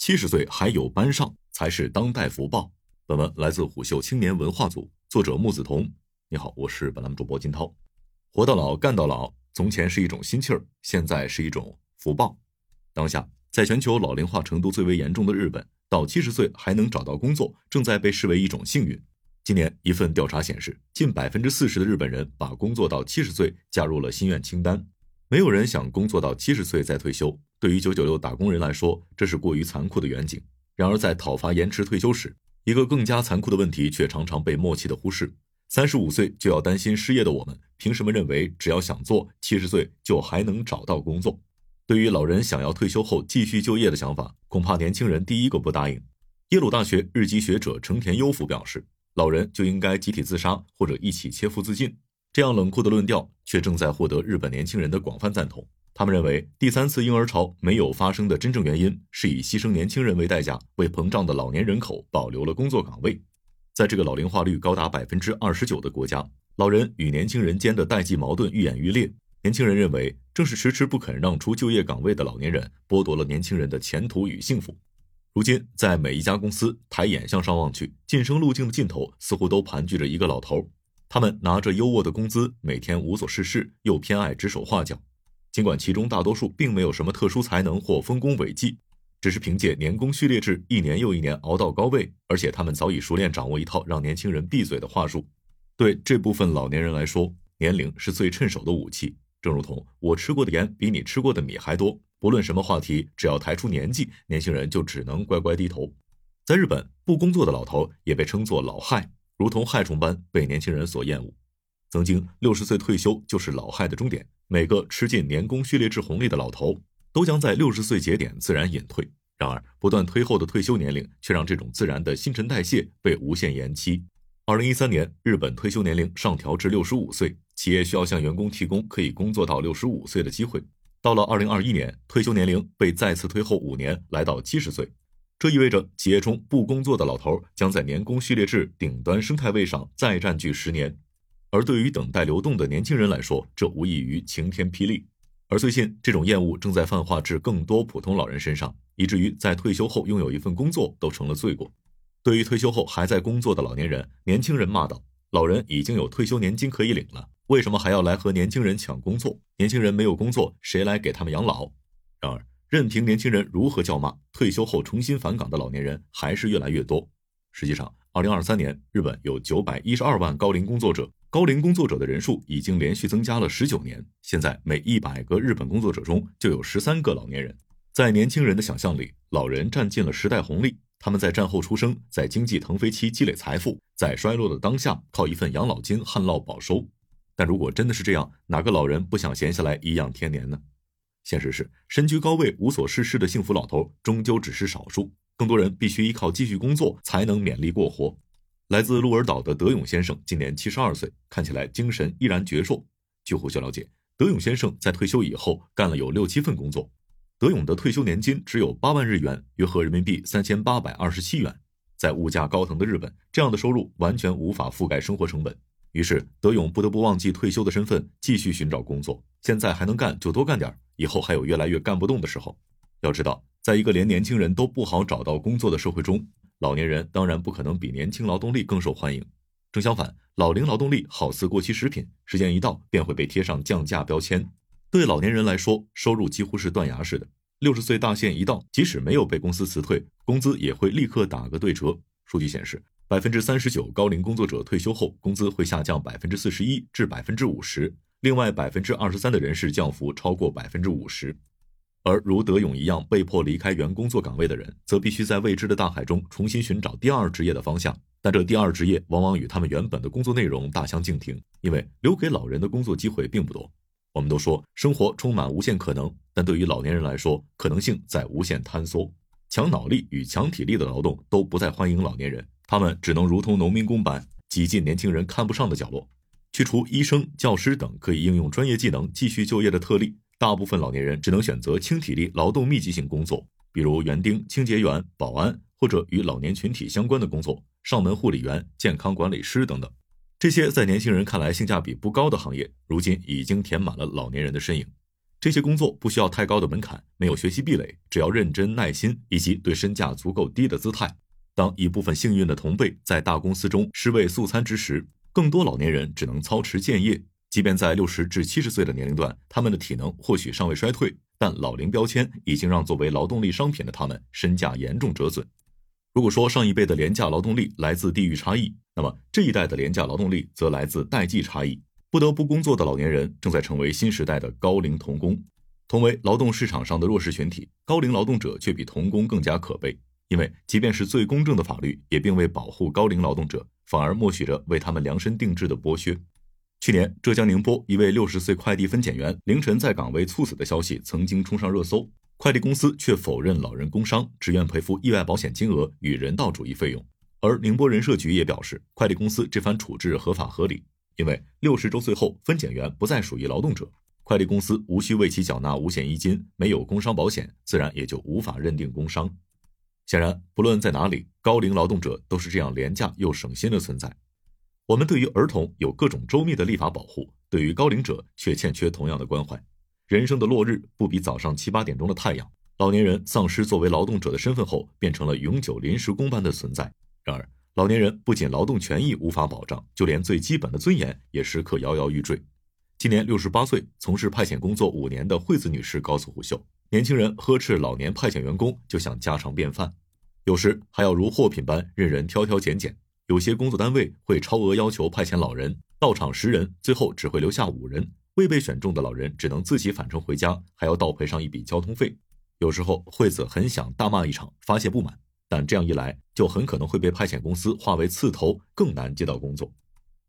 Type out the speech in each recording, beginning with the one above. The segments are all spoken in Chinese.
七十岁还有班上才是当代福报。本文来自虎嗅青年文化组，作者木子彤。你好，我是本栏目主播金涛。活到老，干到老，从前是一种心气儿，现在是一种福报。当下，在全球老龄化程度最为严重的日本，到七十岁还能找到工作，正在被视为一种幸运。今年一份调查显示，近百分之四十的日本人把工作到七十岁加入了心愿清单。没有人想工作到七十岁再退休。对于九九六打工人来说，这是过于残酷的远景。然而，在讨伐延迟退休时，一个更加残酷的问题却常常被默契的忽视：三十五岁就要担心失业的我们，凭什么认为只要想做，七十岁就还能找到工作？对于老人想要退休后继续就业的想法，恐怕年轻人第一个不答应。耶鲁大学日籍学者成田优夫表示：“老人就应该集体自杀，或者一起切腹自尽。”这样冷酷的论调，却正在获得日本年轻人的广泛赞同。他们认为，第三次婴儿潮没有发生的真正原因，是以牺牲年轻人为代价，为膨胀的老年人口保留了工作岗位。在这个老龄化率高达百分之二十九的国家，老人与年轻人间的代际矛盾愈演愈烈。年轻人认为，正是迟迟不肯让出就业岗位的老年人，剥夺了年轻人的前途与幸福。如今，在每一家公司，抬眼向上望去，晋升路径的尽头，似乎都盘踞着一个老头。他们拿着优渥的工资，每天无所事事，又偏爱指手画脚。尽管其中大多数并没有什么特殊才能或丰功伟绩，只是凭借年功序列制，一年又一年熬到高位，而且他们早已熟练掌握一套让年轻人闭嘴的话术。对这部分老年人来说，年龄是最趁手的武器。正如同我吃过的盐比你吃过的米还多，不论什么话题，只要抬出年纪，年轻人就只能乖乖低头。在日本，不工作的老头也被称作老害，如同害虫般被年轻人所厌恶。曾经六十岁退休就是老害的终点。每个吃尽年功序列制红利的老头，都将在六十岁节点自然隐退。然而，不断推后的退休年龄，却让这种自然的新陈代谢被无限延期。二零一三年，日本退休年龄上调至六十五岁，企业需要向员工提供可以工作到六十五岁的机会。到了二零二一年，退休年龄被再次推后五年，来到七十岁。这意味着企业中不工作的老头将在年功序列制顶端生态位上再占据十年。而对于等待流动的年轻人来说，这无异于晴天霹雳。而最近，这种厌恶正在泛化至更多普通老人身上，以至于在退休后拥有一份工作都成了罪过。对于退休后还在工作的老年人，年轻人骂道：“老人已经有退休年金可以领了，为什么还要来和年轻人抢工作？年轻人没有工作，谁来给他们养老？”然而，任凭年轻人如何叫骂，退休后重新返岗的老年人还是越来越多。实际上，二零二三年，日本有九百一十二万高龄工作者。高龄工作者的人数已经连续增加了十九年，现在每一百个日本工作者中就有十三个老年人。在年轻人的想象里，老人占尽了时代红利，他们在战后出生，在经济腾飞期积累财富，在衰落的当下靠一份养老金旱涝保收。但如果真的是这样，哪个老人不想闲下来颐养天年呢？现实是，身居高位无所事事的幸福老头终究只是少数，更多人必须依靠继续工作才能勉力过活。来自鹿儿岛的德勇先生今年七十二岁，看起来精神依然矍铄。据虎嗅了解，德勇先生在退休以后干了有六七份工作。德勇的退休年金只有八万日元，约合人民币三千八百二十七元。在物价高腾的日本，这样的收入完全无法覆盖生活成本。于是，德勇不得不忘记退休的身份，继续寻找工作。现在还能干就多干点，以后还有越来越干不动的时候。要知道，在一个连年轻人都不好找到工作的社会中，老年人当然不可能比年轻劳动力更受欢迎，正相反，老龄劳动力好似过期食品，时间一到便会被贴上降价标签。对老年人来说，收入几乎是断崖式的。六十岁大限一到，即使没有被公司辞退，工资也会立刻打个对折。数据显示，百分之三十九高龄工作者退休后，工资会下降百分之四十一至百分之五十，另外百分之二十三的人士降幅超过百分之五十。而如德勇一样被迫离开原工作岗位的人，则必须在未知的大海中重新寻找第二职业的方向。但这第二职业往往与他们原本的工作内容大相径庭，因为留给老人的工作机会并不多。我们都说生活充满无限可能，但对于老年人来说，可能性在无限坍缩。强脑力与强体力的劳动都不再欢迎老年人，他们只能如同农民工般挤进年轻人看不上的角落。去除医生、教师等可以应用专业技能继续就业的特例。大部分老年人只能选择轻体力、劳动密集型工作，比如园丁、清洁员、保安，或者与老年群体相关的工作，上门护理员、健康管理师等等。这些在年轻人看来性价比不高的行业，如今已经填满了老年人的身影。这些工作不需要太高的门槛，没有学习壁垒，只要认真、耐心以及对身价足够低的姿态。当一部分幸运的同辈在大公司中尸位素餐之时，更多老年人只能操持建业。即便在六十至七十岁的年龄段，他们的体能或许尚未衰退，但老龄标签已经让作为劳动力商品的他们身价严重折损。如果说上一辈的廉价劳动力来自地域差异，那么这一代的廉价劳动力则来自代际差异。不得不工作的老年人正在成为新时代的高龄童工。同为劳动市场上的弱势群体，高龄劳动者却比童工更加可悲，因为即便是最公正的法律，也并未保护高龄劳动者，反而默许着为他们量身定制的剥削。去年，浙江宁波一位六十岁快递分拣员凌晨在岗位猝死的消息曾经冲上热搜，快递公司却否认老人工伤，只愿赔付意外保险金额与人道主义费用。而宁波人社局也表示，快递公司这番处置合法合理，因为六十周岁后分拣员不再属于劳动者，快递公司无需为其缴纳五险一金，没有工伤保险，自然也就无法认定工伤。显然，不论在哪里，高龄劳动者都是这样廉价又省心的存在。我们对于儿童有各种周密的立法保护，对于高龄者却欠缺同样的关怀。人生的落日不比早上七八点钟的太阳。老年人丧失作为劳动者的身份后，变成了永久临时工般的存在。然而，老年人不仅劳动权益无法保障，就连最基本的尊严也时刻摇摇欲坠。今年六十八岁、从事派遣工作五年的惠子女士告诉虎嗅，年轻人呵斥老年派遣员工就像家常便饭，有时还要如货品般任人挑挑拣拣。有些工作单位会超额要求派遣老人到场十人，最后只会留下五人，未被选中的老人只能自己返程回家，还要倒赔上一笔交通费。有时候惠子很想大骂一场发泄不满，但这样一来就很可能会被派遣公司化为刺头，更难接到工作。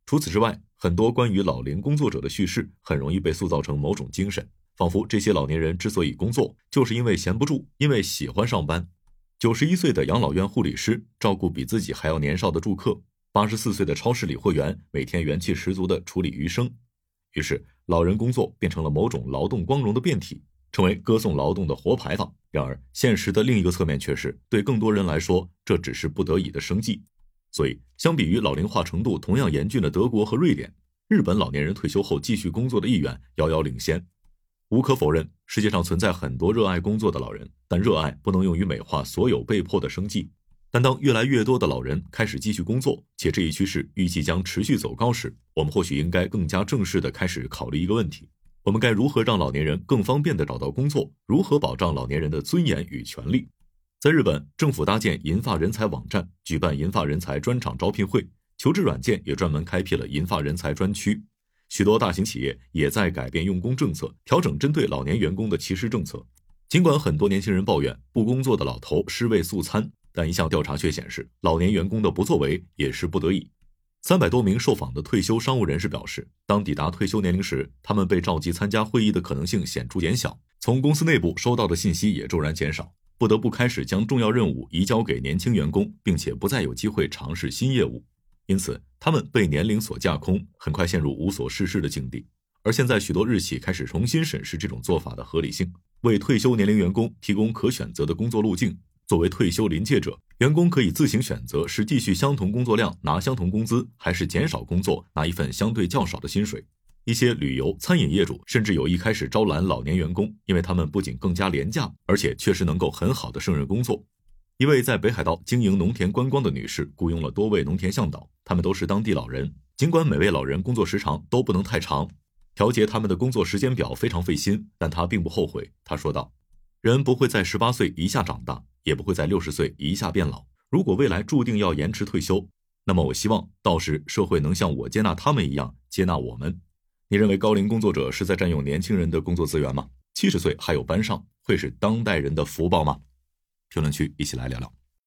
除此之外，很多关于老龄工作者的叙事很容易被塑造成某种精神，仿佛这些老年人之所以工作，就是因为闲不住，因为喜欢上班。九十一岁的养老院护理师照顾比自己还要年少的住客，八十四岁的超市理货员每天元气十足地处理余生。于是，老人工作变成了某种劳动光荣的变体，成为歌颂劳动的活牌坊。然而，现实的另一个侧面却是，对更多人来说，这只是不得已的生计。所以，相比于老龄化程度同样严峻的德国和瑞典，日本老年人退休后继续工作的意愿遥遥领先。无可否认，世界上存在很多热爱工作的老人，但热爱不能用于美化所有被迫的生计。但当越来越多的老人开始继续工作，且这一趋势预计将持续走高时，我们或许应该更加正式地开始考虑一个问题：我们该如何让老年人更方便地找到工作？如何保障老年人的尊严与权利？在日本，政府搭建银发人才网站，举办银发人才专场招聘会，求职软件也专门开辟了银发人才专区。许多大型企业也在改变用工政策，调整针对老年员工的歧视政策。尽管很多年轻人抱怨不工作的老头尸位素餐，但一项调查却显示，老年员工的不作为也是不得已。三百多名受访的退休商务人士表示，当抵达退休年龄时，他们被召集参加会议的可能性显著减小，从公司内部收到的信息也骤然减少，不得不开始将重要任务移交给年轻员工，并且不再有机会尝试新业务。因此，他们被年龄所架空，很快陷入无所事事的境地。而现在，许多日企开始重新审视这种做法的合理性，为退休年龄员工提供可选择的工作路径。作为退休临界者，员工可以自行选择是继续相同工作量拿相同工资，还是减少工作拿一份相对较少的薪水。一些旅游、餐饮业主甚至有意开始招揽老年员工，因为他们不仅更加廉价，而且确实能够很好的胜任工作。一位在北海道经营农田观光的女士雇佣了多位农田向导，他们都是当地老人。尽管每位老人工作时长都不能太长，调节他们的工作时间表非常费心，但她并不后悔。她说道：“人不会在十八岁一下长大，也不会在六十岁一下变老。如果未来注定要延迟退休，那么我希望到时社会能像我接纳他们一样接纳我们。”你认为高龄工作者是在占用年轻人的工作资源吗？七十岁还有班上，会是当代人的福报吗？评论区一起来聊聊。